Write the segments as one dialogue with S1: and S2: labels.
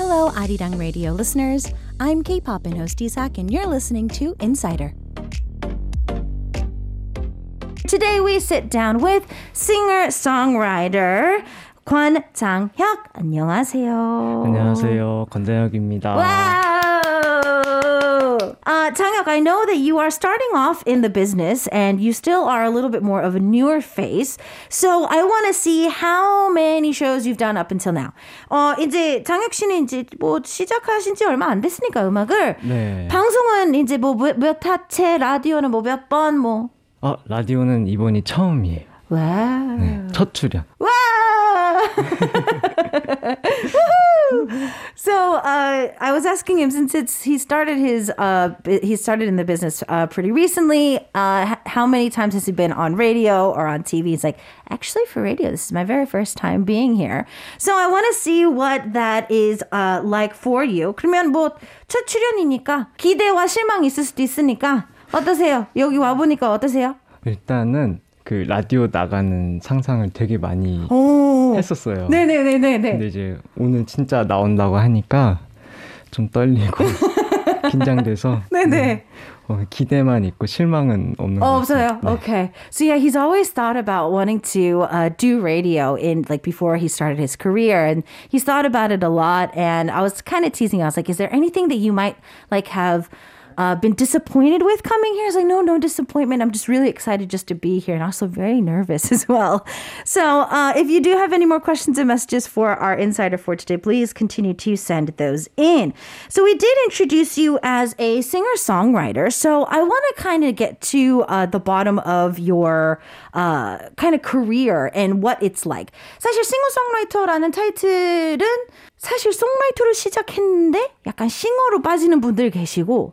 S1: Hello, Arirang Radio listeners. I'm K-pop and host Isaac, and you're listening to Insider. Today we sit down with singer-songwriter 권장혁 안녕하세요.
S2: 안녕하세요. 권장혁입니다.
S1: 와! Uh, Jang-hyuk, I know that you are starting off in the business and you still are a little bit more of a newer face. So I want to see how many shows you've done up until now. 어, 이제 장혁 씨는 이제 뭐 시작하신 지 얼마 안 됐으니까 음악을.
S2: 네.
S1: 방송은 이제 뭐 몇 하체, 라디오는 뭐 몇 번, 뭐.
S2: 어, 라디오는 이번이 처음이에요.
S1: 와.
S2: 네, 첫 출연.
S1: Wow! so uh, I was asking him since it's he started his uh, he started in the business uh, pretty recently. Uh, how many times has he been on radio or on TV? He's like, actually, for radio, this is my very first time being here. So I want to see what that is uh, like for you. 그러면 뭐첫 출연이니까 기대와 실망 있을 수도 있으니까 어떠세요? 여기 와 보니까 어떠세요?
S2: 일단은 그 라디오 나가는 상상을 되게 많이
S1: 오.
S2: 했었어요.
S1: 네네네네네.
S2: 근데 이제 오늘 진짜 나온다고 하니까 좀 떨리고 긴장돼서
S1: 네네.
S2: 어, 기대만 있고 실망은 없는 것
S1: Oh,
S2: 같아요.
S1: 없어요. Okay. So yeah, he's always thought about wanting to uh, do radio in like before he started his career, and he's thought about it a lot. And I was kind of teasing. I was like, "Is there anything that you might like have?" Uh, been disappointed with coming here. He's like, no, no disappointment. I'm just really excited just to be here and also very nervous as well. So, uh, if you do have any more questions and messages for our insider for today, please continue to send those in. So, we did introduce you as a singer songwriter. So, I want to kind of get to uh, the bottom of your uh, kind of career and what it's like. 사실 싱어송라이터라는 타이틀은 사실 송라이터로 시작했는데 약간 싱어로 빠지는 분들 계시고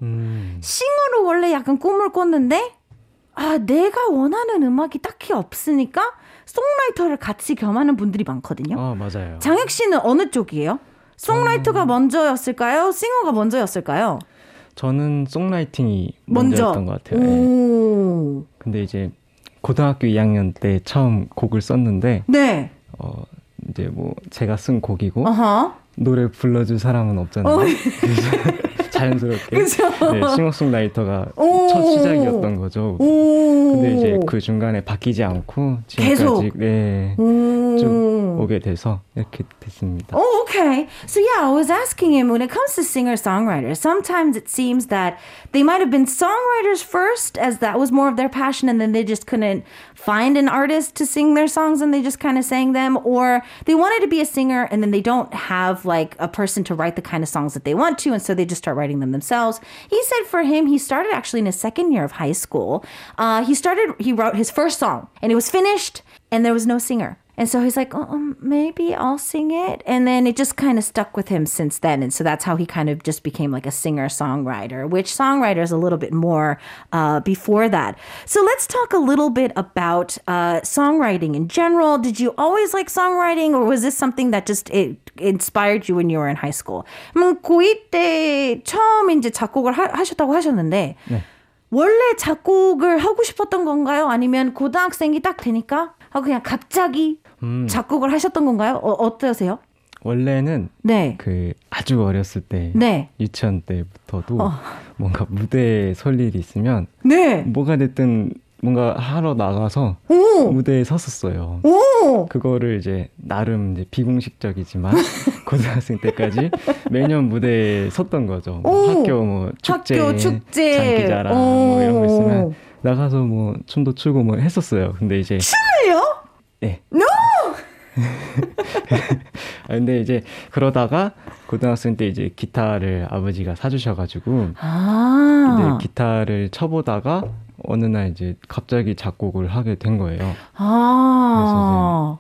S1: 싱어로 원래 약간 꿈을 꿨는데 아 내가 원하는 음악이 딱히 없으니까 송라이터를 같이 겸하는 분들이 많거든요.
S2: 아 맞아요.
S1: 장혁 씨는 어느 쪽이에요? 송라이터가 먼저였을까요? 싱어가 먼저였을까요?
S2: 저는 송라이팅이
S1: 먼저.
S2: 먼저였던 것 같아요. 네.
S1: 오.
S2: 근데 이제 고등학교 2학년 때 처음 곡을 썼는데
S1: 네.
S2: 어 이제 뭐 제가 쓴 곡이고
S1: 어허.
S2: 노래 불러줄 사람은 없잖아요. 자연스럽게? 네, 싱어송라이터가
S1: 오.
S2: 첫 시작이었던 거죠.
S1: 오.
S2: 근데 이제 그 중간에 바뀌지 않고 지금까지
S1: 계속?
S2: 네,
S1: 오.
S2: 쭉 오게 돼서 이렇게 됐습니다.
S1: Oh, okay. So yeah, I was asking him when it comes to singer-songwriters, sometimes it seems that they might have been songwriters first as that was more of their passion and then they just couldn't find an artist to sing their songs and they just kind of sang them or they wanted to be a singer and then they don't have like a person to write the kind of songs that they want to and so they just start writing them themselves. He said for him he started actually in his second year of high school. Uh, he started he wrote his first song and it was finished and there was no singer. And so he's like, oh, um, maybe I'll sing it. And then it just kind of stuck with him since then. And so that's how he kind of just became like a singer songwriter, which songwriter is a little bit more uh, before that. So let's talk a little bit about uh, songwriting in general. Did you always like songwriting, or was this something that just it inspired you when you were in high school? 음, 고2 때 처음 이제 작곡을 하, 하셨다고 하셨는데, 원래 작곡을 하고 싶었던 건가요? 아니면 고등학생이 딱 되니까 아, 그냥 갑자기 작곡을 하셨던 건가요? 어, 어떠세요?
S2: 원래는
S1: 네.
S2: 그 아주 어렸을 때
S1: 네.
S2: 유치원 때부터도
S1: 어.
S2: 뭔가 무대에 설 일이 있으면
S1: 네.
S2: 뭐가 됐든 뭔가 하러 나가서
S1: 오!
S2: 무대에 섰었어요.
S1: 오!
S2: 그거를 이제 나름 이제 비공식적이지만 고등학생 때까지 매년 무대에 섰던 거죠. 뭐
S1: 오!
S2: 학교 뭐 축제,
S1: 학교 축제.
S2: 장기자랑
S1: 오.
S2: 뭐 이런 거 있으면 나가서 뭐 춤도 추고 뭐 했었어요. 근데 이제
S1: 춤을요?
S2: 네.
S1: No!
S2: 아, 근데 이제 그러다가 고등학생 때 이제 기타를 아버지가 사주셔가지고
S1: 아.
S2: 기타를 쳐보다가 어느 날 이제 갑자기 작곡을 하게 된 거예요.
S1: 아.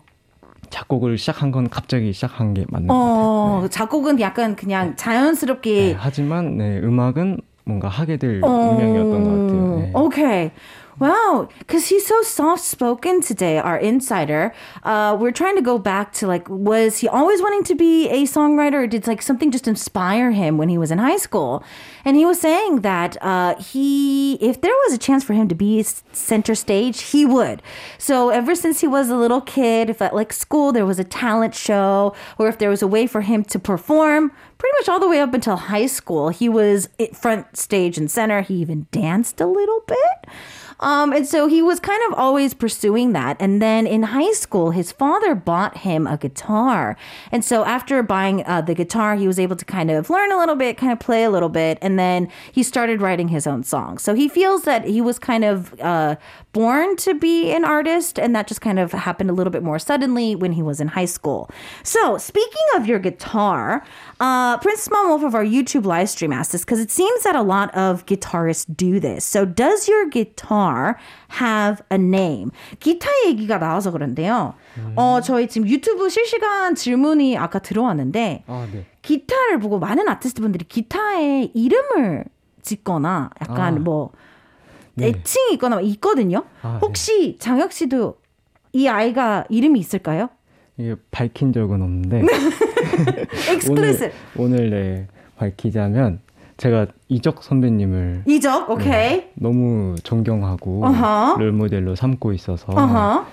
S2: 작곡을 시작한 건 갑자기 시작한 게 맞는 것 같아요.
S1: 어, 작곡은 약간 그냥 자연스럽게
S2: 네, 하지만 네, 음악은 뭔가 하게 될 운명이었던 것 같아요. 네.
S1: Okay. Wow, because he's so soft spoken today, our insider. Uh, we're trying to go back to like, was he always wanting to be a songwriter or did like something just inspire him when he was in high school? And he was saying that uh, he, if there was a chance for him to be center stage, he would. So ever since he was a little kid, if at like school there was a talent show or if there was a way for him to perform, pretty much all the way up until high school, he was front stage and center. He even danced a little bit. Um, and so he was kind of always pursuing that. And then in high school, his father bought him a guitar. And so after buying uh, the guitar, he was able to kind of learn a little bit, kind of play a little bit. And then he started writing his own songs. So he feels that he was kind of uh, born to be an artist. And that just kind of happened a little bit more suddenly when he was in high school. So speaking of your guitar, uh, Prince Small Wolf of our YouTube live stream asked this because it seems that a lot of guitarists do this. So does your guitar guitar have a name? 기타 얘기가 나와서 그런데요. 음. 어, 저희 지금 유튜브 실시간 질문이 아까 들어왔는데 아, 네. 기타를 보고 많은 아티스트 분들이 기타에 이름을 짓거나 약간 아. 뭐 네. 애칭이 있거나 있거든요. 아, 네. 혹시 네. 장혁 씨도 이 아이가 이름이 있을까요?
S2: 이게 밝힌 적은 없는데
S1: 오늘,
S2: 오늘 네, 밝히자면 제가 이적 선배님을
S1: 이적 오케이 네,
S2: 너무 존경하고 uh-huh. 롤 모델로 삼고 있어서 uh-huh.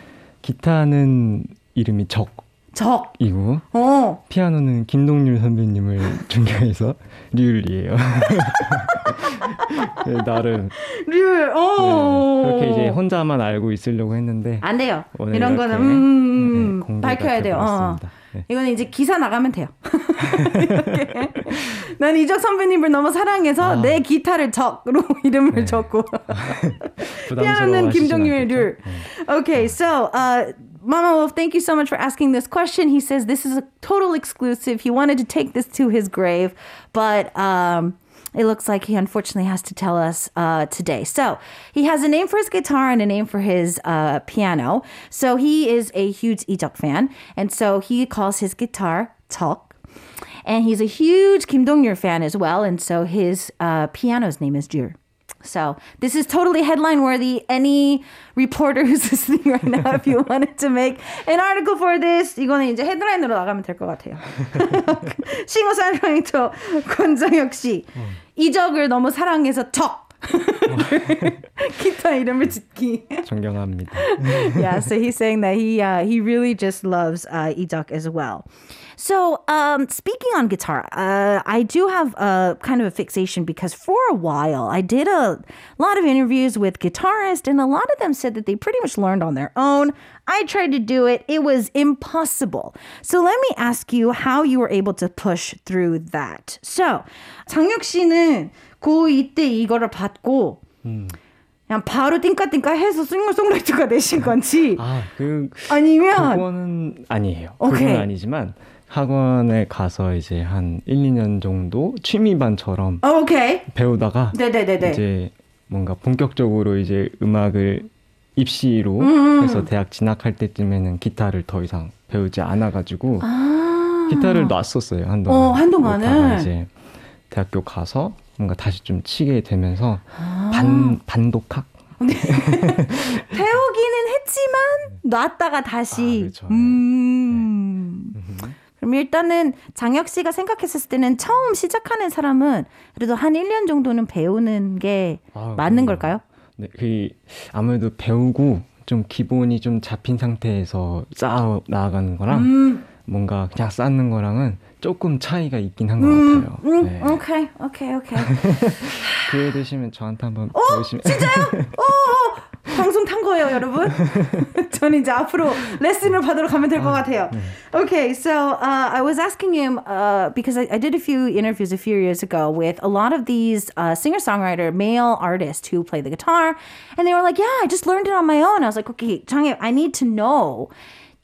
S2: 기타는 이름이 적 적이고 어. 피아노는 김동률 선배님을 존경해서 류이에요. 네, 나름
S1: 류. 어.
S2: 네, 그렇게 이제 혼자만 알고 있으려고 했는데
S1: 안 돼요. 이런 거는 음, 네, 밝혀야 돼요. 어. 네. 이거는 이제 기사 나가면 돼요. 난 이적 선배님을 너무 사랑해서 아. 내 기타를 적으로 이름을 네. 적고 피아노는 김종률 률. Okay, so uh, Mama Wolf, thank you so much for asking this question. He says this is a total exclusive. He wanted to take this to his grave, but um, it looks like he unfortunately has to tell us uh, today. So he has a name for his guitar and a name for his uh, piano. So he is a huge Ijeok fan, and so he calls his guitar Talk. And he's a huge Kim Dong-ryul fan as well, and so his uh, piano's name is Jur. So this is totally headline worthy. Any reporter who's listening right now, if you wanted to make an article for this, 이거는 이제 헤드라인으로 나가면 될 것 같아요. 싱어살라이터 권장혁 씨. 이적을 너무 사랑해서 턱. 기타 이름을 짓기.
S2: 존경합니다.
S1: yeah, so he's saying that he uh, he really just loves uh, Ijeok as well. So um, speaking on guitar, uh, I do have a kind of a fixation because for a while I did a lot of interviews with guitarists, and a lot of them said that they pretty much learned on their own. I tried to do it; it was impossible. So let me ask you how you were able to push through that. So 장혁 씨는 고2 때 이거를 받고, 음. 그냥 바로 띵까띵까 해서 싱어송라이터가 되신 건지
S2: 아, 그,
S1: 아니면
S2: 그거는 아니에요. 오케이. 그건 아니지만 학원에 가서 이제 한 1, 2년 정도 취미 반처럼
S1: 어, 오케이.
S2: 배우다가
S1: 네네네네.
S2: 이제 뭔가 본격적으로 이제 음악을 입시로 음. 해서 대학 진학할 때쯤에는 기타를 더 이상 배우지 않아 가지고 아. 기타를 놨었어요 한동안.
S1: 어, 한동안은
S2: 이제 대학교 가서 뭔가 다시 좀 치게 되면서 아. 반 반독학 네.
S1: 배우기는 했지만 놨다가 다시.
S2: 아, 그렇죠. 음.
S1: 네. 그럼 일단은 장혁 씨가 생각했을 때는 처음 시작하는 사람은 그래도 한 1년 정도는 배우는 게 아, 맞는 음. 걸까요?
S2: 네, 그 아무래도 배우고 좀 기본이 좀 잡힌 상태에서 쌓아 나아가는 거랑 음. 뭔가 그냥 쌓는 거랑은 조금 차이가 있긴 한것 음, 같아요.
S1: 음, 네. 오케이, 오케이, 오케이.
S2: 기회 되시면 저한테 한번
S1: 어? 보시면. 진짜요? 어, 어. 방송 탄 거예요, 여러분. 저는 이제 앞으로 레슨을 받으러 가면 될 것 같아요. Okay, so uh, I was asking him uh, because I, I, did a few interviews a few years ago with a lot of these uh, singer-songwriter male artists who play the guitar, and they were like, "Yeah, I just learned it on my own." I was like, "Okay, Changye, I need to know."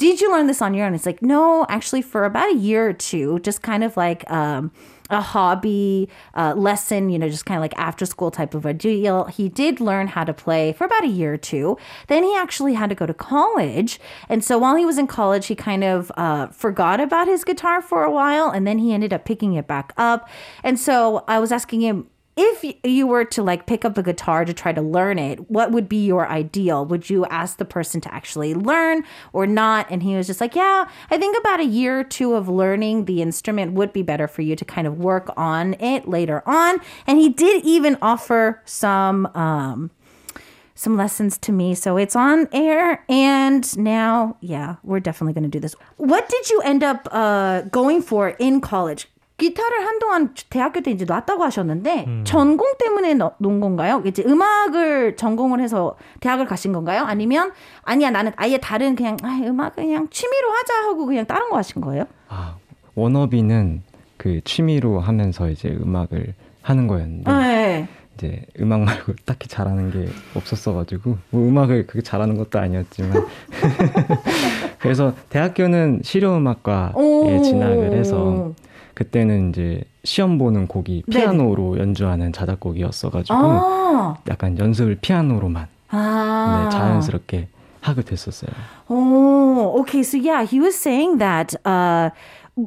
S1: Did you learn this on your own? It's like, no, actually, for about a year or two, just kind of like um, a hobby uh, lesson, you know, just kind of like after school type of a deal. He did learn how to play for about a year or two. Then he actually had to go to college. And so while he was in college, he kind of uh, forgot about his guitar for a while and then he ended up picking it back up. And so I was asking him, if you were to like pick up a guitar to try to learn it, what would be your ideal? Would you ask the person to actually learn or not? And he was just like, yeah, I think about a year or two of learning the instrument would be better for you to kind of work on it later on. And he did even offer some, um, some lessons to me. So it's on air. And now, yeah, we're definitely going to do this. What did you end up uh, going for in college? 기타를 한동안 대학교 때 이제 놨다고 하셨는데 음. 전공 때문에 놓은 건가요? 이제 음악을 전공을 해서 대학을 가신 건가요? 아니면 아니야 나는 아예 다른 그냥 아, 음악 그냥 취미로 하자 하고 그냥 다른 거 하신 거예요?
S2: 아 워너비는 그 취미로 하면서 이제 음악을 하는 거였는데 네. 이제 음악 말고 딱히 잘하는 게 없었어가지고 뭐 음악을 그렇게 잘하는 것도 아니었지만 그래서 대학교는 실용음악과에 진학을 해서 그때는 이제 시험 보는 곡이 피아노로 네네. 연주하는 자작곡이었어가지고 아~ 약간 연습을 피아노로만 아~ 네, 자연스럽게 하게 됐었어요.
S1: Oh, okay. So yeah, he was saying that uh,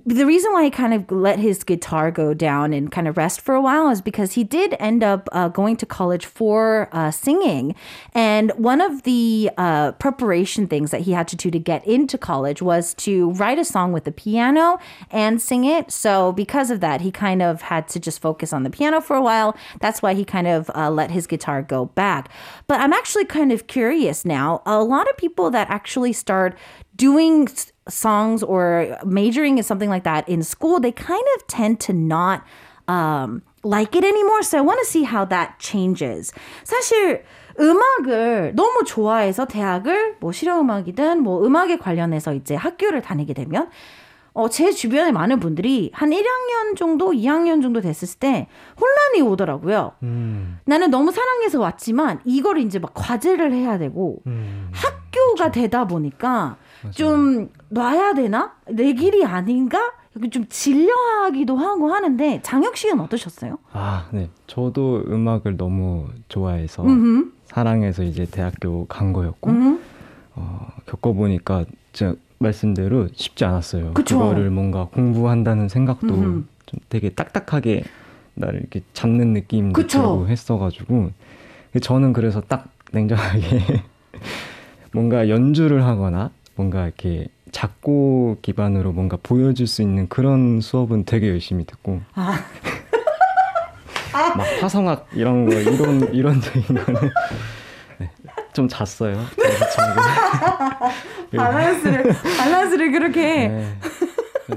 S1: the reason why he kind of let his guitar go down and kind of rest for a while is because he did end up uh, going to college for uh, singing. And one of the uh, preparation things that he had to do to get into college was to write a song with the piano and sing it. So, because of that, he kind of had to just focus on the piano for a while. That's why he kind of uh, let his guitar go back. But I'm actually kind of curious now. A lot of people that actually start doing songs or majoring in something like that in school, they kind of tend to not um, like it anymore. So I want to see how that changes. 사실 음악을 너무 좋아해서 대학을 뭐 실용음악이든 뭐 음악에 관련해서 이제 학교를 다니게 되면 어, 제 주변에 많은 분들이 한 1학년 정도, 2학년 정도 됐을 때 혼란이 오더라고요. 음. 나는 너무 사랑해서 왔지만 이걸 이제 막 과제를 해야 되고 음. 학교가 그렇죠. 되다 보니까 좀 놔야 되나? 내 길이 아닌가? 좀 질려하기도 하고 하는데 장혁 씨는 어떠셨어요?
S2: 아, 네. 저도 음악을 너무 좋아해서 음흠. 사랑해서 이제 대학교 간 거였고 어, 겪어보니까 진짜 말씀대로 쉽지 않았어요. 그쵸? 그거를 뭔가 공부한다는 생각도 음흠. 좀 되게 딱딱하게 나를 이렇게 잡는 느낌도 들고 했어가지고 저는 그래서 딱 냉정하게 뭔가 연주를 하거나 뭔가 이렇게 작곡 기반으로 뭔가 보여줄 수 있는 그런 수업은 되게 열심히 듣고 아. 막 화성학 이런 거 이런 이런적인 거는 네, 좀 잤어요.
S1: 밸런스를 밸런스를 그렇게
S2: 네,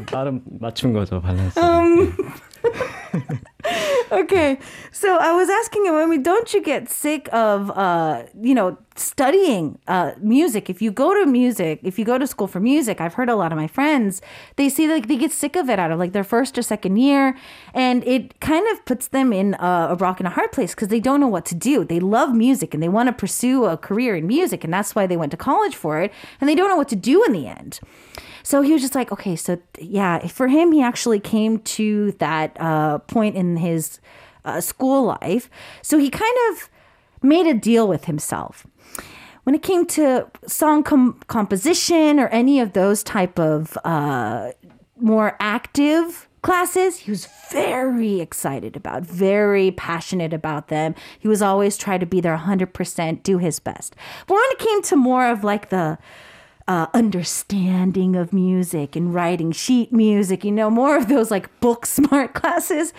S2: 나름 맞춘 거죠 밸런스. 음.
S1: okay. So I was asking him, I mean, don't you get sick of, uh, you know, studying uh, music? If you go to music, if you go to school for music, I've heard a lot of my friends, they see like they get sick of it out of like their first or second year. And it kind of puts them in a, a rock and a hard place because they don't know what to do. They love music and they want to pursue a career in music. And that's why they went to college for it. And they don't know what to do in the end. So he was just like, okay, so yeah, for him, he actually came to that uh, point in his uh, school life. So he kind of made a deal with himself. When it came to song com- composition or any of those type of uh, more active classes, he was very excited about, very passionate about them. He was always trying to be there 100%, do his best. But when it came to more of like the uh, understanding of music and writing sheet music, you know, more of those like book smart classes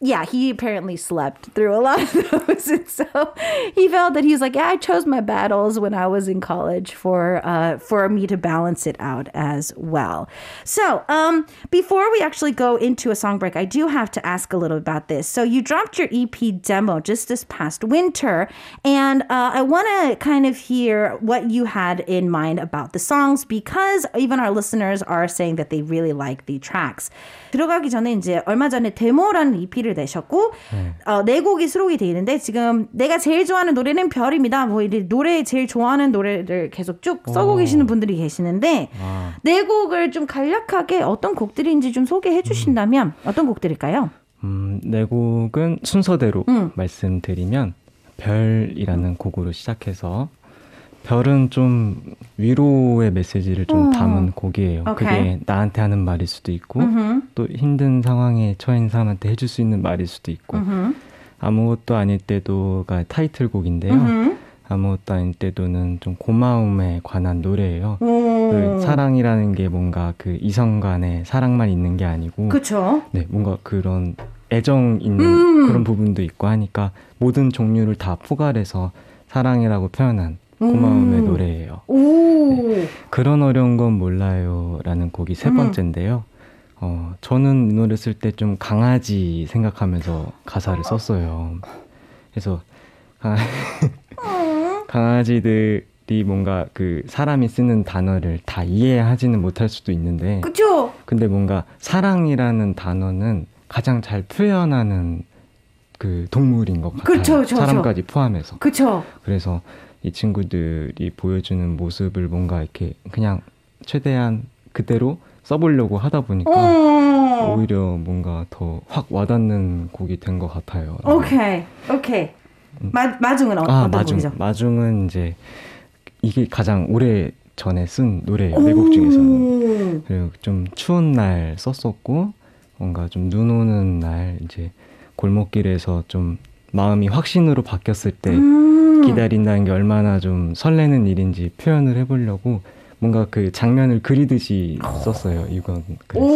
S1: yeah, he apparently slept through a lot of those. And so he felt that he was like, yeah, I chose my battles when I was in college for uh, for me to balance it out as well. So um, before we actually go into a song break, I do have to ask a little about this. So you dropped your EP demo just this past winter, and uh, I want to kind of hear what you had in mind about the songs because even our listeners are saying that they really like the tracks. 들어가기 전에 이제 얼마 전에 데모라는 EP를 내셨고 네. 어, 네 곡이 수록이 돼 있는데 지금 내가 제일 좋아하는 노래는 별입니다. 뭐 이제 노래 제일 좋아하는 노래를 계속 쭉 써고 계시는 분들이 계시는데 아. 네 곡을 좀 간략하게 어떤 곡들인지 좀 소개해 주신다면 음. 어떤 곡들일까요?
S2: 음, 네 곡은 순서대로 음. 말씀드리면 별이라는 곡으로 시작해서 별은 좀 위로의 메시지를 좀 음. 담은 곡이에요. Okay. 그게 나한테 하는 말일 수도 있고 mm-hmm. 또 힘든 상황에 처한 사람한테 해줄 수 있는 말일 수도 있고 mm-hmm. 아무것도 아닐 때도가 타이틀곡인데요. Mm-hmm. 아무것도 아닐 때도는 좀 고마움에 관한 노래예요. 그 사랑이라는 게 뭔가 그 이성 간의 사랑만 있는 게 아니고,
S1: 그쵸?
S2: 네, 뭔가 그런 애정 있는 음. 그런 부분도 있고 하니까 모든 종류를 다 포괄해서 사랑이라고 표현한 고마움의 음. 노래예요. 네. 그런 어려운 건 몰라요라는 곡이 세 음. 번째인데요. 어, 저는 이 노래 쓸 때 좀 강아지 생각하면서 가사를 썼어요. 그래서 강아... 강아지들이 뭔가 그 사람이 쓰는 단어를 다 이해하지는 못할 수도 있는데,
S1: 그죠?
S2: 근데 뭔가 사랑이라는 단어는 가장 잘 표현하는 그 동물인 것 같아요. 그쵸, 그쵸, 사람까지 포함해서.
S1: 그렇죠.
S2: 그래서 이 친구들이 보여주는 모습을 뭔가 이렇게 그냥 최대한 그대로 써보려고 하다 보니까 어~ 오히려 뭔가 더 확 와닿는 곡이 된 것 같아요.
S1: 오케이, 오케이. 마, 마중은 어, 아, 떤 마중, 곡이죠?
S2: 마중은 이제 이게 가장 오래 전에 쓴 노래예요. 외곡 중에서는. 그리고 좀 추운 날 썼었고 뭔가 좀 눈 오는 날 이제 골목길에서 좀 마음이 확신으로 바뀌었을 때 음~ 기다린다는 게 얼마나 좀 설레는 일인지 표현을 해보려고 뭔가 그 장면을 그리듯이 썼어요. 이건. 그래서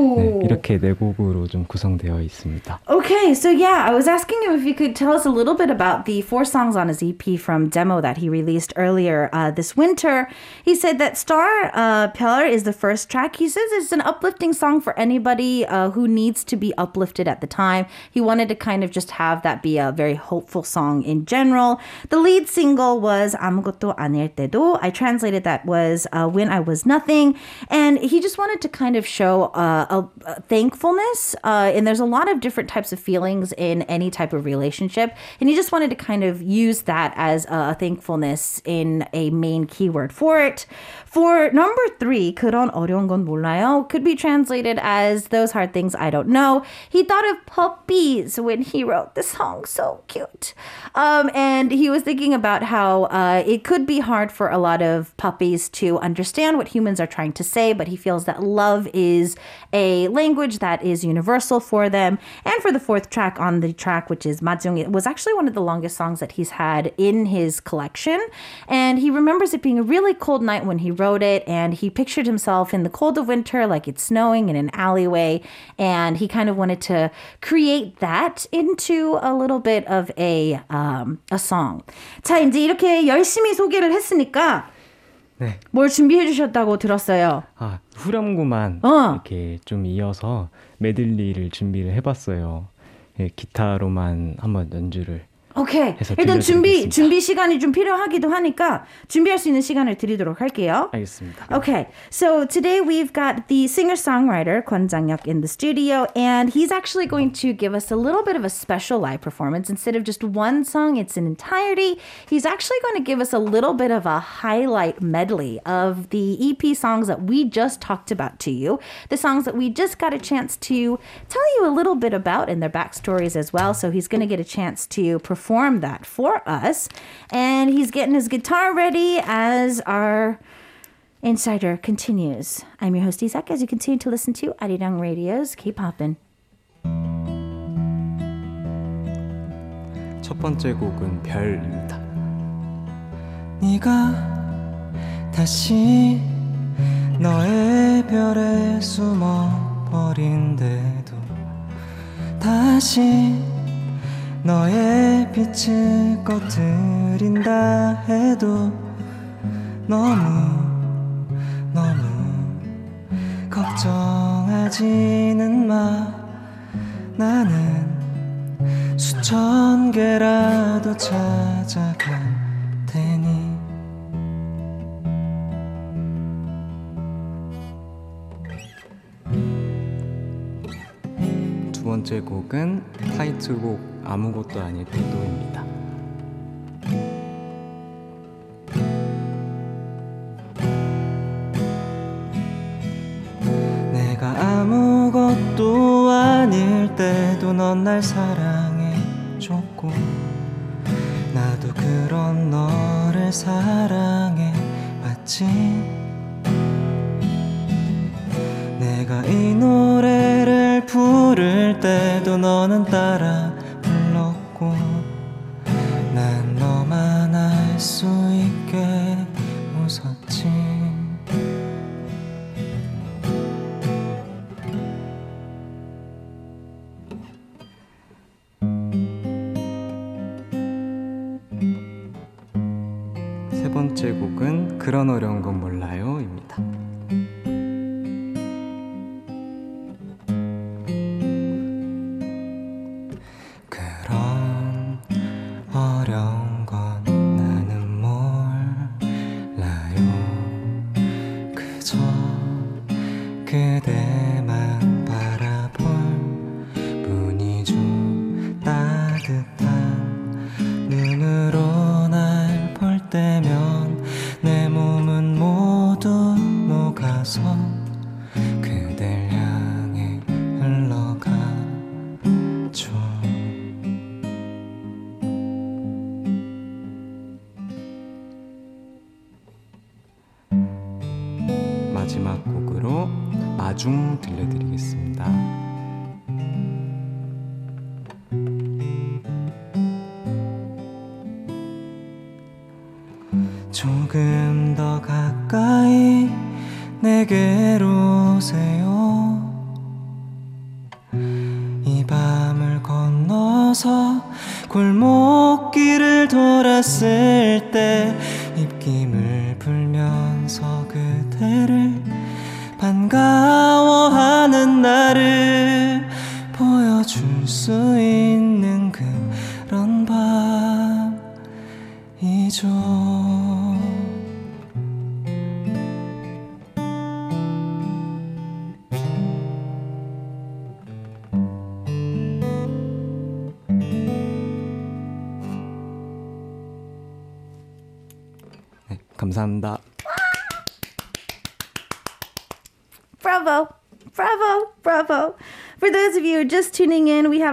S2: 네, 이렇게 네 곡으로 좀 구성되어 있습니다.
S1: Okay, so yeah, I was asking him if he could tell us a little bit about the four songs on his EP from demo that he released earlier uh, this winter. He said that Star uh, Pillar is the first track. He says it's an uplifting song for anybody uh, who needs to be uplifted at the time. He wanted to kind of just have that be a very hopeful song in general. The lead single was 아무것도 아닐 때도. I translated that was was uh, When I Was Nothing. And he just wanted to kind of show uh, a, a, thankfulness. Uh, and there's a lot of different types of feelings in any type of relationship. And he just wanted to kind of use that as a thankfulness in a main keyword for it. For number three, 그런 어려운 건 몰라요 could be translated as those hard things I don't know. He thought of puppies when he wrote the song. So cute. Um, and he was thinking about how uh, it could be hard for a lot of puppies to understand what humans are trying to say, but he feels that love is a a language that is universal for them. And for the fourth track on the track, which is Majung, it was actually one of the longest songs that he's had in his collection. And he remembers it being a really cold night when he wrote it. And he pictured himself in the cold of winter, like it's snowing in an alleyway. And he kind of wanted to create that into a little bit of a, um, a song. 자, 이제 이렇게 열심히 소개를 했으니까 네. 뭘 준비해 주셨다고 들었어요.
S2: 아, 후렴구만 어. 이렇게 좀 이어서 메들리를 준비를 해봤어요. 예, 기타로만 한번 연주를
S1: 오케이. 일단 준비 준비 시간이 좀 필요하기도 하니까 준비할 수 있는 시간을 드리도록 할게요.
S2: 알겠습니다.
S1: Okay. So today we've got the singer-songwriter Kwon Jang-hyuk in the studio and he's actually going to give us a little bit of a special live performance instead of just one song, it's an entirety. He's actually going to give us a little bit of a highlight medley of the EP songs that we just talked about to you. The songs that we just got a chance to tell you a little bit about and their backstories as well. So he's going to get a chance to perform perform that for us. And he's getting his guitar ready as our insider continues. I'm your host, Isaac, as you continue to listen to Arirang Radio's K-Poppin'.
S2: 첫 번째 곡은 별입니다.
S3: 네가 다시 너의 별에 숨어 버린데도 다시 너의 빛을 꺼트린다 해도 너무 너무 걱정하지는 마. 나는 수천 개라도 찾아갈
S2: 번째 곡은 타이틀곡 아무것도 아닐 때도입니다.
S3: 내가 아무것도 아닐 때도 넌 날 사랑해줬고 나도 그런 너를 사랑해 왔지 내가 이 부를 때도 너는 따라 불렀고 난 너만 알 수 있게 웃었지. 세 번째 곡은 그런 어려운 거 조금 더 가까이
S1: 내게로 오세요. 이 밤을 건너서 골목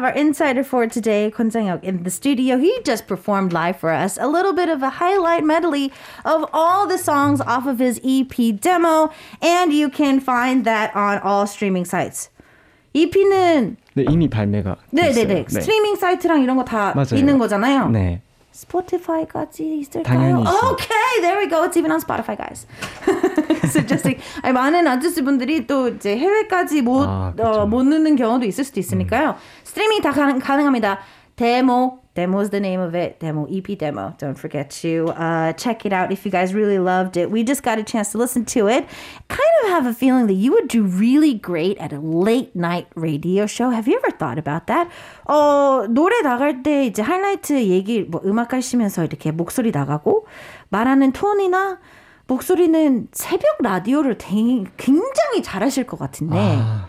S1: our insider for today, Kwon Sang-hyuk, in the studio. He just performed live for us a little bit of a highlight medley of all the songs off of his EP demo, and you can find that on all streaming sites. EP는
S2: 네, 이미 발매가
S1: 네, 네, 네. 스트리밍 사이트랑 이런 거 다 있는 거잖아요.
S2: 네.
S1: 스포티파이까지 있을까요? Okay, there we go. It's even on Spotify, guys. Suggesting. 아니, 많은 아티스트 분들이 또 이제 해외까지 못, 아, 어, 못 넣는 경우도 있을 수도 있으니까요. 음. 스트리밍 다 가능, 가능합니다. 데모 Demo is the name of it. Demo, EP demo. Don't forget to uh, check it out if you guys really loved it. We just got a chance to listen to it. Kind of have a feeling that you would do really great at a late night radio show. Have you ever thought about that? 어, 노래 나갈 때 이제 하이라이트 얘기, 뭐 음악 하시면서 이렇게 목소리 나가고 말하는 톤이나 목소리는 새벽 라디오를 굉장히 잘하실 것 같은데 아.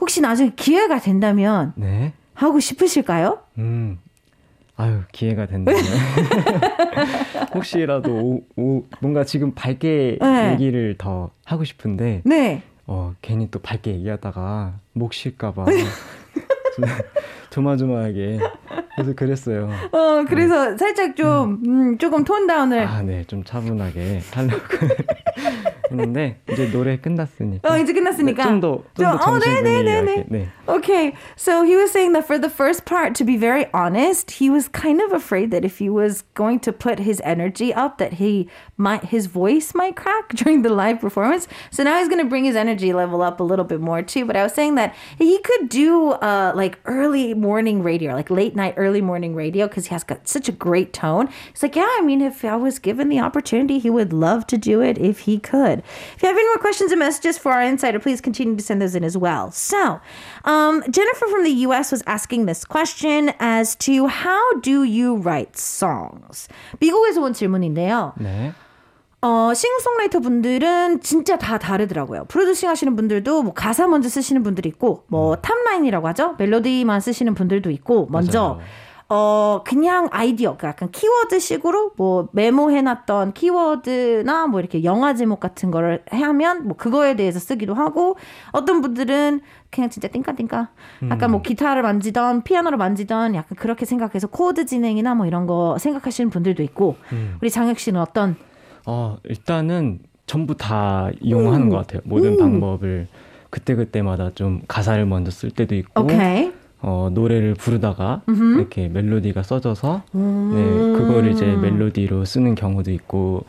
S1: 혹시 나중에 기회가 된다면 네. 하고 싶으실까요?
S2: 음, 아유 기회가 된다면 혹시라도 오, 오, 뭔가 지금 밝게 네. 얘기를 더 하고 싶은데 네. 어 괜히 또 밝게 얘기하다가 목 쉴까봐 조마조마하게 그래서 그랬어요.
S1: 어 그래서 네. 살짝 좀 음, 조금 톤 다운을
S2: 아네좀 차분하게 하려고 했는데 이제 노래 끝났으니까.
S1: 어 이제 끝났으니까.
S2: 좀더 좀더 정신분이 네.
S1: Okay, so he was saying that for the first part, to be very honest, he was kind of afraid that if he was going to put his energy up, that he might his voice might crack during the live performance. So now he's going to bring his energy level up a little bit more too. But I was saying that he could do uh like early morning radio, like late night early morning radio, because he has got such a great tone. He's like, yeah, I mean, if I was given the opportunity, he would love to do it if he could. If you have any more questions or messages for our insider, please continue to send those in as well. So, um, Jennifer from the US was asking this question as to how do you write songs? 미국에서 온 질문인데요. 네. 어, 싱어송라이터 분들은 진짜 다 다르더라고요. 프로듀싱 하시는 분들도 뭐 가사 먼저 쓰시는 분들이 있고, 뭐 음. 탑라인이라고 하죠. 멜로디만 쓰시는 분들도 있고, 먼저 맞아요. 어, 그냥 아이디어, 그러니까 약간 키워드 식으로 뭐 메모해놨던 키워드나 뭐 이렇게 영화 제목 같은 거를 하면 뭐 그거에 대해서 쓰기도 하고 어떤 분들은 그냥 진짜 띵까띵까 약간 뭐 음. 기타를 만지던 피아노를 만지던 약간 그렇게 생각해서 코드 진행이나 뭐 이런 거 생각하시는 분들도 있고 음. 우리 장혁 씨는 어떤?
S2: 어, 일단은 전부 다 이용하는 음. 것 같아요. 모든 음. 방법을 그때 그때마다 좀 가사를 먼저 쓸 때도 있고 오케이. 어, 노래를 부르다가 음흠. 이렇게 멜로디가 써져서 음~ 네, 그거를 이제 멜로디로 쓰는 경우도 있고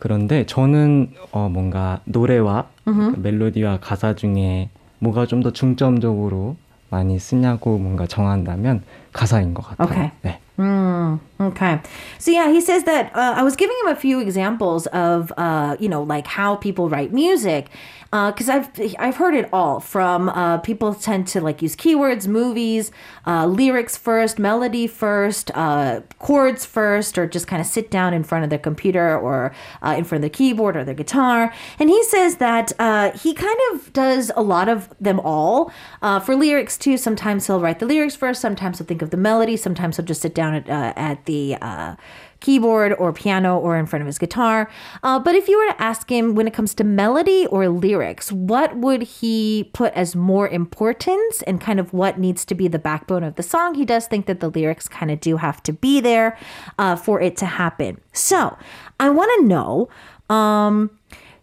S2: 그런데 저는 어, 뭔가 노래와 그 멜로디와 가사 중에 뭐가 좀 더 중점적으로 많이 쓰냐고 뭔가 정한다면 가사인 것 같아요. Okay. 네.
S1: Mm, okay. So yeah, he says that uh, I was giving him a few examples of uh, you know like how people write music because uh, I've I've heard it all from uh, people tend to like use keywords, movies, uh, lyrics first, melody first, uh, chords first, or just kind of sit down in front of their computer or in front of the keyboard or the guitar. And he says that he kind of does a lot of them all. for lyrics too, sometimes he'll write the lyrics first, sometimes he'll think of the melody, sometimes he'll just sit down at at the keyboard or piano or in front of his guitar. Uh, but if you were to ask him when it comes to melody or lyrics, what would he put as more importance and kind of what needs to be the backbone of the song? He does think that the lyrics kind of do have to be there uh, for it to happen. So I want to know. Um,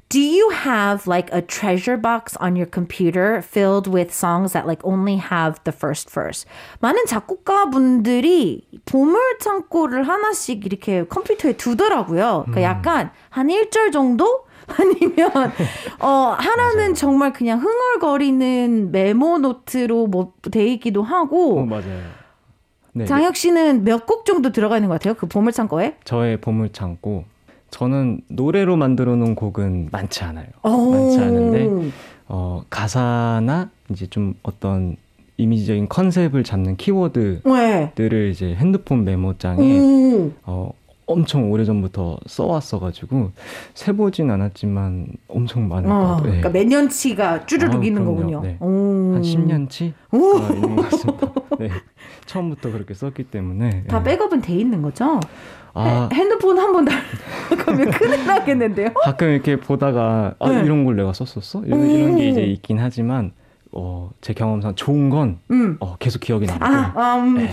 S1: do you have like a treasure box on your computer filled with songs that like only have the first verse? 많은 작곡가분들이 보물 창고를 하나씩 이렇게 컴퓨터에 두더라고요. 그러니까 약간 한 1절 정도 아니면 어 하나는 정말 그냥 흥얼거리는 메모 노트로 뭐돼 있기도 하고
S2: 어, 맞아요.
S1: 네, 장혁 씨는 몇 곡 정도 들어가 있는 것 같아요? 그 보물 창고에?
S2: 저의 보물 창고 저는 노래로 만들어 놓은 곡은 많지 않아요. 많지 않은데 어, 가사나 이제 좀 어떤 이미지적인 컨셉을 잡는 키워드들을 네. 이제 핸드폰 메모장에 어, 엄청 오래전부터 써왔어가지고 세보진 않았지만 엄청 많을 어, 것 같아요.
S1: 그러니까 몇 년치가 쭈르륵 아, 있는 거군요. 네.
S2: 한 10년치 아, 있는 것 같습니다. 네. 처음부터 그렇게 썼기 때문에
S1: 다 네. 백업은 돼 있는 거죠? 아, 핸드폰 한번 나가면 큰일 나겠는데요?
S2: 가끔 이렇게 보다가 아, 네. 이런 걸 내가 썼었어? 이런, 이런 게 이제 있긴 하지만 어, 제 경험상 좋은 건 음. 어, 계속 기억이 나고. 아, 음.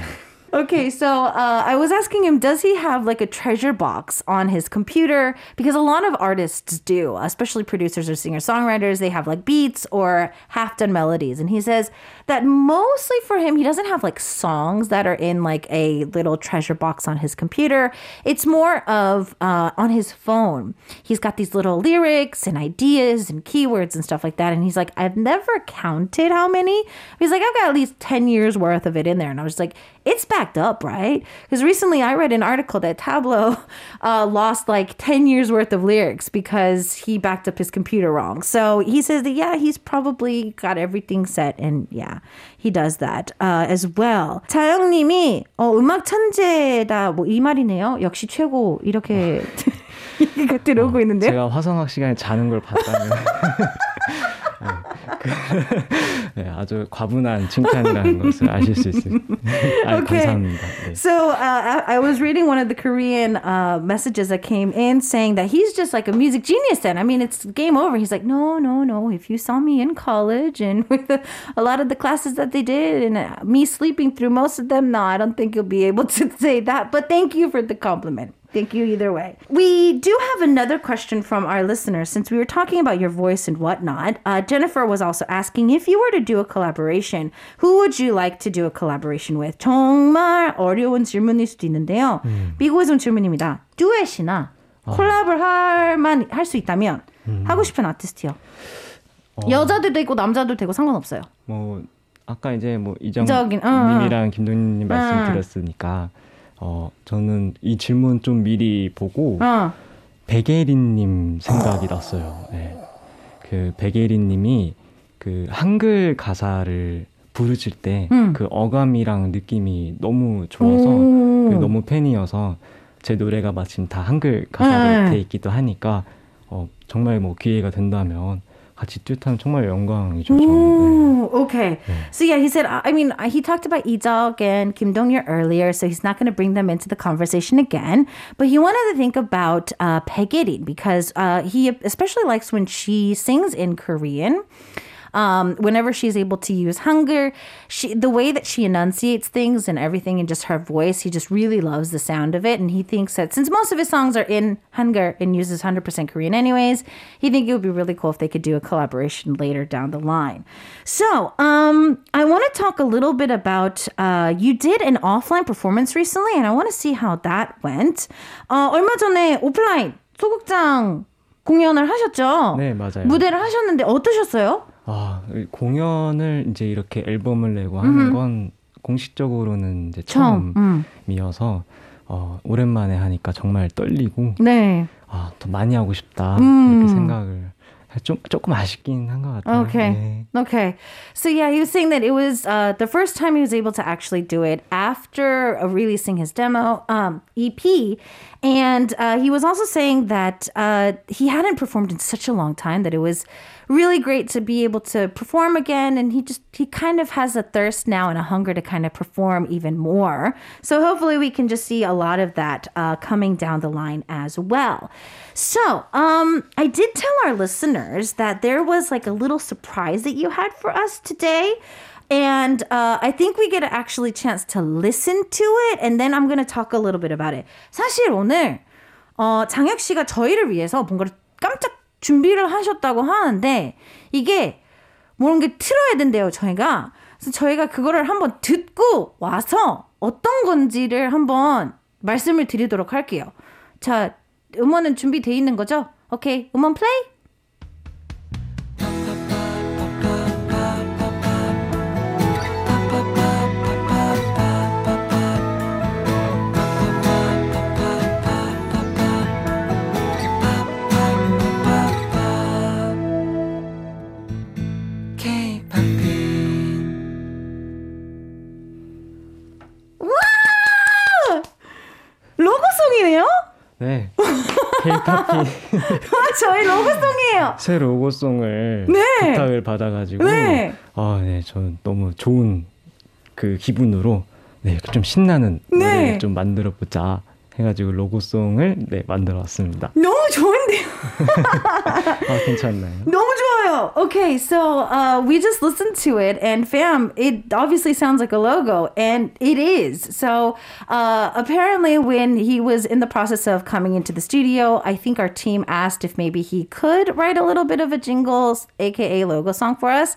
S2: 네.
S1: Okay, so uh, I was asking him, does he have like a treasure box on his computer? Because a lot of artists do, especially producers or singer songwriters. They have like beats or half done melodies. And he says that mostly for him, he doesn't have like songs that are in like a little treasure box on his computer. It's more of uh, on his phone. He's got these little lyrics and ideas and keywords and stuff like that. And he's like, I've never counted how many. He's like, I've got at least 10 years worth of it in there. And I was like, it's backed up, right? Because recently I read an article that Tablo uh, lost like 10 years worth of lyrics because he backed up his computer wrong. So he says that, yeah, he's probably got everything set. And yeah, he does that uh, as well. 자영님이 어, 음악 천재다. 뭐 이 말이네요. 역시 최고. 이렇게. 얘기가 들어오고 있는데.
S2: 제가 화성학 시간에 자는 걸 봤다면. 네, 아주 과분한 칭찬이라는 것을 아실 수 있을. okay. 감사합니다. 네.
S1: So uh, I, was reading one of the Korean uh, messages that came in saying that he's just like a music genius. Then I mean, it's game over. He's like, no, no, no. If you saw me in college and with a lot of the classes that they did, and uh, me sleeping through most of them, no, I don't think you'll be able to say that. But thank you for the compliment. Thank you either way. We do have another question from our listeners since we were talking about your voice and whatnot. Uh, Jennifer was also asking if you were to do a collaboration, who would you like to do a collaboration with? 정말 어려운 질문일 수도 있는데요. 음. 미국에서 온 질문입니다. 듀엣이나 아. 콜라보를 할만 할 수 있다면 음. 하고 싶은 아티스트요. 어. 여자들도 있고 남자도 되고 상관없어요.
S2: 뭐 아까 이제 뭐 이정님이랑 어, 어. 김동님 말씀 어. 드렸으니까. 어, 저는 이 질문 좀 미리 보고 어. 백예린님 생각이 났어요. 네. 그 백예린님이 그 한글 가사를 부르실 때그 음. 그 어감이랑 느낌이 너무 좋아서 그 너무 팬이어서 제 노래가 마침 다 한글 가사로 네. 돼 있기도 하니까 어, 정말 뭐 기회가 된다면 같이 정말 영광이죠.
S1: 네. Okay. So yeah, he said. I mean, he talked about Ijeok and Kim Dong Hyun earlier, so he's not going to bring them into the conversation again. But he wanted to think about uh, Baek Yerin because uh, he especially likes when she sings in Korean. Um, whenever she's able to use Hangul, she the way that she enunciates things and everything, and just her voice, he just really loves the sound of it. And he thinks that since most of his songs are in Hangul and uses 100% Korean anyways, he think it would be really cool if they could do a collaboration later down the line. So um, I want to talk a little bit about uh, you did an offline performance recently, and I want to see how that went. Uh, 얼마 전에 오프라인 소극장 공연을 하셨죠?
S2: 네, 맞아요.
S1: 무대를 하셨는데 어떠셨어요?
S2: 아, 공연을 이제 이렇게 앨범을 내고 하는 건 공식적으로는 이제
S1: 처음, 음.
S2: 처음이어서 어, 오랜만에 하니까 정말 떨리고
S1: 네.
S2: 아, 더 많이 하고 싶다
S1: 음.
S2: 이렇게 생각을 좀 조금 아쉽긴 한 것 같아요.
S1: Okay.
S2: 네.
S1: Okay. So yeah, he was saying that it was uh, the first time he was able to actually do it after uh, releasing his demo um, EP, and uh, he was also saying that uh, he hadn't performed in such a long time that it was really great to be able to perform again, and he just he kind of has a thirst now and a hunger to kind of perform even more. So hopefully we can just see a lot of that uh, coming down the line as well. So, um, I did tell our listeners that there was like a little surprise that you had for us today. And uh, I think we get actually chance to listen to it, and then I'm going talk a little bit about it. 사실 오늘 어, 장혁 씨가 저희를 위해서 뭔가를 깜짝 준비를 하셨다고 하는데 이게 모르는 게 틀어야 된대요, 저희가. 그래서 저희가 그거를 한번 듣고 와서 어떤 건지를 한번 말씀을 드리도록 할게요. 자, 음원은 준비돼 있는 거죠? 오케이, 음원 플레이?
S2: 네. K-팝이
S1: 저희 로고송이에요.
S2: 새 로고송을
S1: 네.
S2: 부탁을 받아가지고
S1: 네.
S2: 아, 네, 저는 너무 좋은 그 기분으로 네, 좀 신나는
S1: 네.
S2: 노래를 좀 만들어 보자 해가지고 로고송을 네 만들어 왔습니다.
S1: 너무 좋은데요?
S2: 아, 괜찮나요?
S1: 너무 좋아요. Okay, so uh, we just listened to it, and fam, it obviously sounds like a logo, and it is. So uh, apparently, when he was in the process of coming into the studio, I think our team asked if maybe he could write a little bit of a jingle, aka logo song for us.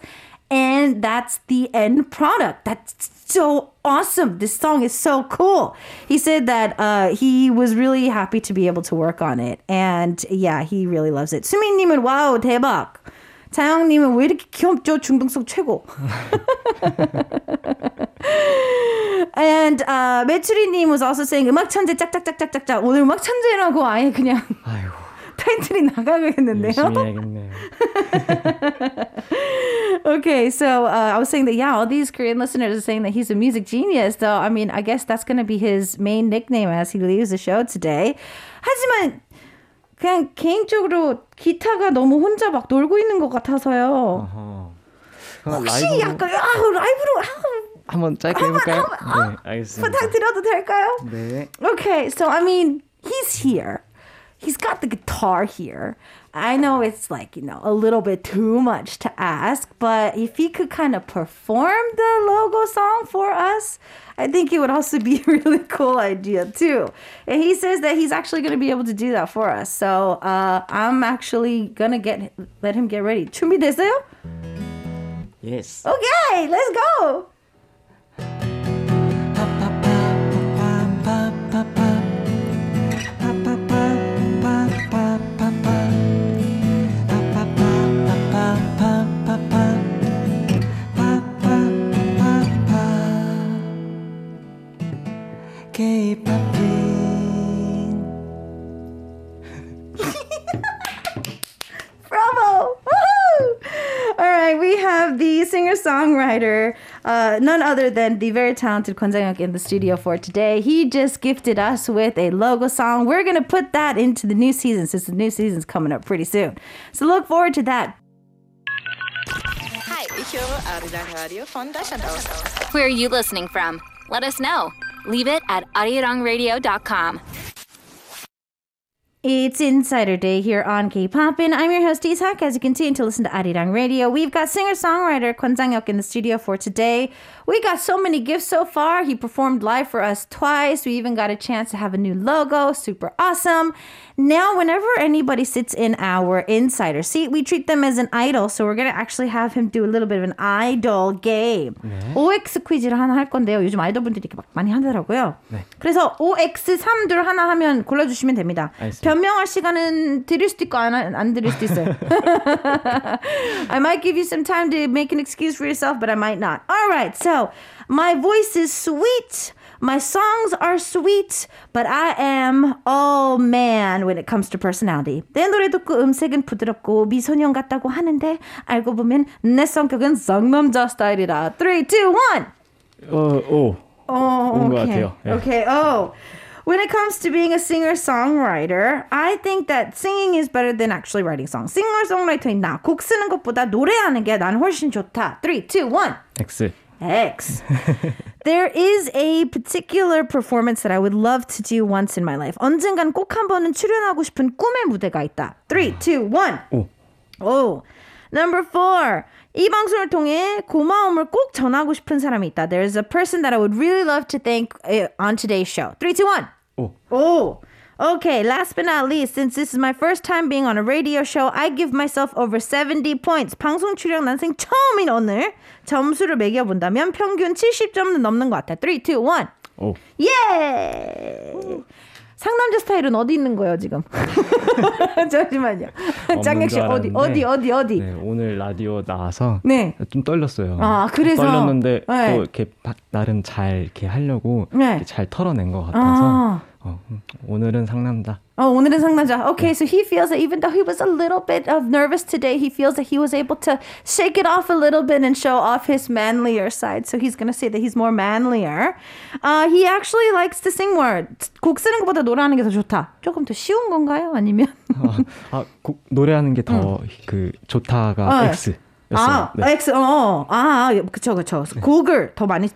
S1: And that's the end product. That's so awesome. This song is so cool. He said that uh, he was really happy to be able to work on it. And yeah, he really loves it. 수민님은 와우, 대박. 자영님은 왜 이렇게 귀엽죠? 중독성 최고. and uh, 메추리님 was also saying 음악 천재 짝짝짝짝짝짝. 오늘 음악 천재라고 아예 그냥
S2: 아이고
S1: 나가겠는데요.
S2: 열심히 해야겠네요.
S1: Okay, so uh, I was saying that yeah, all these Korean listeners are saying that he's a music genius. Though I mean, I guess that's going to be his main nickname as he leaves the show today. 하지만 그냥 개인적으로 기타가 너무 혼자 막 놀고 있는 것 같아서요.
S2: 그럼
S1: 혹시
S2: 라이브로
S1: 약간 아, 라이브로 아,
S2: 한번 짧게 해볼까요? 네, 알겠습니다.
S1: 부탁드려도 될까요?
S2: 네.
S1: Okay, so I mean, he's here. He's got the guitar here. I know it's like, you know, a little bit too much to ask, but if he could kind of perform the logo song for us, I think it would also be a really cool idea too. And he says that he's actually going to be able to do that for us. So uh, I'm actually going to get let him get ready. 준비됐어요?
S2: Yes.
S1: Okay, let's go. Bravo! Woohoo! All right, we have the singer-songwriter, uh, none other than the very talented Kwon Jang-hyuk in the studio for today. He just gifted us with a logo song. We're gonna put that into the new season since the new season's coming up pretty soon. So look forward to that.
S4: Hi, ich höre Radio von Deutschland.
S5: Where are you listening from? Let us know. Leave it at arirangradio.com.
S1: It's Insider Day here on K-Poppin'. I'm your host, Isaac. As you continue to listen to Arirang Radio, we've got singer-songwriter Kwon Jang-hyuk in the studio for today. We got so many gifts so far. He performed live for us twice. We even got a chance to have a new logo. Super awesome. Now, whenever anybody sits in our insider seat, we treat them as an idol. So we're going to actually have him do a little bit of an idol game. OX 퀴즈를 하나 할 건데요. 요즘 아이돌분들이 이렇게 막 많이 하더라고요.
S2: 네.
S1: 그래서 OX3둘 하나 하면 골라주시면 됩니다.
S2: 알겠습니다.
S1: 변명할 시간은 드릴 수도 있고 안, 안 드릴 수도 있어요. I might give you some time to make an excuse for yourself, but I might not. All right, so my voice is sweet. My songs are sweet, but I am oh man when it comes to personality. 내 노래 듣고 음색은 부드럽고 미소년 같다고 하는데 알고 보면 내 성격은 쌍남자 스타일이다. 3, 2, 1.
S2: 어, 오.
S1: Oh,
S2: 온것
S1: okay.
S2: 같아요. 예.
S1: Okay. Oh. When it comes to being a singer-songwriter, I think that singing is better than actually writing songs. Singer-songwriter인 나, 곡 쓰는 것보다 노래하는 게 난 훨씬 좋다. 3, 2, 1.
S2: X.
S1: X. there is a particular performance that I would love to do once in my life. 언젠간 꼭 한 번은 출연하고 싶은 꿈의 무대가 있다. 3, 2, 1.
S2: 오.
S1: 오. Number four. 이 방송을 통해 고마움을 꼭 전하고 싶은 사람이 있다. There's a person that I would really love to thank uh, on today's show. 3, 2, 1.
S2: 오.
S1: Oh, okay. Last but not least, since this is my first time being on a radio show, I give myself over 70 points. 방송 출연 난생 처음인 오늘 점수를 매겨 본다면 평균 70점은 넘는 것 같아. 3, 2, 1.
S2: 오.
S1: 예! 상남자 스타일은 어디 있는 거예요, 지금? 잠시만요. 장혁 씨, 어디, 어디, 어디, 어디?
S2: 네, 오늘 라디오 나와서
S1: 네.
S2: 좀 떨렸어요.
S1: 아, 그래서?
S2: 떨렸는데
S1: 네.
S2: 또 이렇게 바- 나름 잘 이렇게 하려고
S1: 네.
S2: 이렇게 잘 털어낸 것 같아서
S1: 아.
S2: 어, 음, 오늘은 상남자.
S1: 어, 오늘은 상남자. Okay, so he feels that even though he was a little bit of nervous today, he feels that he was able to shake it off a little bit and show off his manlier side. So he's to say that he's more manlier. Uh, he actually likes to sing more. 곡 쓰는 것보다 노래하는 게 더 좋다. 조금 더 쉬운 건가요? 아니면?
S2: 아, 아, 곡- 노래하는 게 더그 좋다가
S1: 어,
S2: X였어요.
S1: 아,
S2: 네.
S1: X, 어, 아, 그쵸, 그쵸. 곡을 더 많이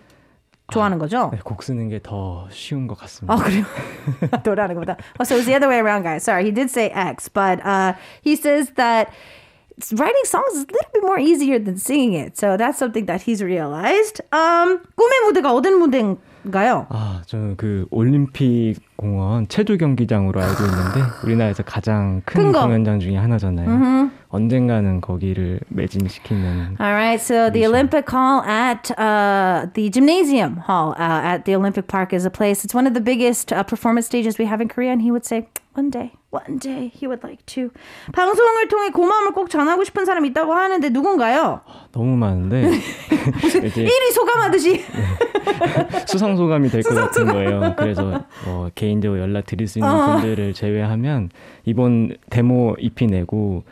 S1: 좋아하는 거죠?
S2: 네, 곡 쓰는 게 더 쉬운 것 같습니다.
S1: 아 그래요? 노래하는 것보다. Oh, so it's the other way around, guys. Sorry, he did say X, but uh, he says that writing songs is a little bit more easier than singing it. So that's something that he's realized. Um, 꿈의 무대가 어떤 무대인가요?
S2: 아, 저는 그 올림픽 공원 체조 경기장으로 알고 있는데 우리나라에서 가장
S1: 큰큰 거.
S2: 공연장 중에 하나잖아요. 언젠가는 거기를 매진시키는
S1: All right, so the Olympic Hall at uh, the Gymnasium Hall uh, at the Olympic Park is a place. It's one of the biggest uh, performance stages we have in Korea, and he would say, one day, one day, he would like to. 방송을 통해 고마움을 꼭 전하고 싶은 사람이 있다고 하는데 누군가요?
S2: 너무 많은데 이제
S1: 1위 소감하듯이.
S2: 수상 소감이 될 것 같은 거예요. 그래서 어, 개인적으로 연락 드릴 수 있는
S1: 어.
S2: 분들을 제외하면 이번 데모 EP 내고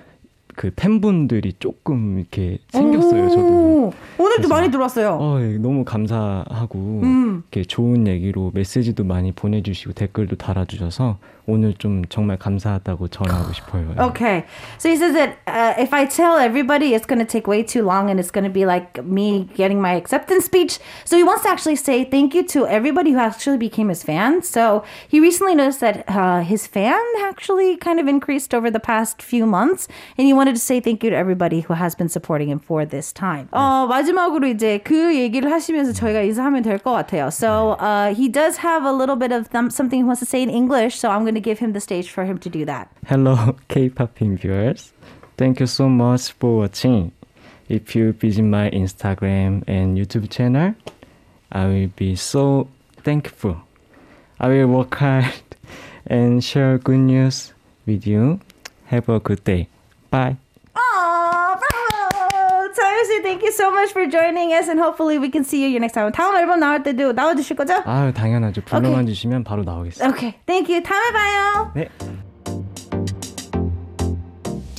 S2: 그 팬분들이 조금 이렇게 생겼어요. 저도.
S1: 오, 오늘도 많이 들어왔어요.
S2: 어, 예, 너무 감사하고
S1: 음.
S2: 이렇게 좋은 얘기로 메시지도 많이 보내주시고 댓글도 달아주셔서 오늘 좀 정말 감사하다고 전하고 싶어요.
S1: Okay. So he says that uh, if I tell everybody, it's going to take way too long and it's going to be like me getting my acceptance speech. So he wants to actually say thank you to everybody who actually became his fan. So he recently noticed that uh, his fan actually kind of increased over the past few months. And he wanted to say thank you to everybody who has been supporting him for this time. 어, 마지막으로 이제 그 얘기를 하시면서 저희가 인사하면 될 것 같아요. So uh, he does have a little bit of them, something he wants to say in English. So I'm going to give him the stage for him to do that.
S2: Hello, K-Poppin' viewers. Thank you so much for watching. If you visit my Instagram and YouTube channel, I will be so thankful. I will work hard and share good news with you. Have a good day. Bye.
S1: Aw, bravo! Tayoshi, thank you so much for joining us, and hopefully we can see you next time. 다음 앨범 나올 때도 나와주실 거죠?
S2: 아유, 당연하죠. 불러만
S1: 오케이.
S2: 주시면 바로 나오겠습니다.
S1: Okay, thank you. 다음에 봐요.
S2: 네.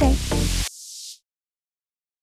S6: Wednesday.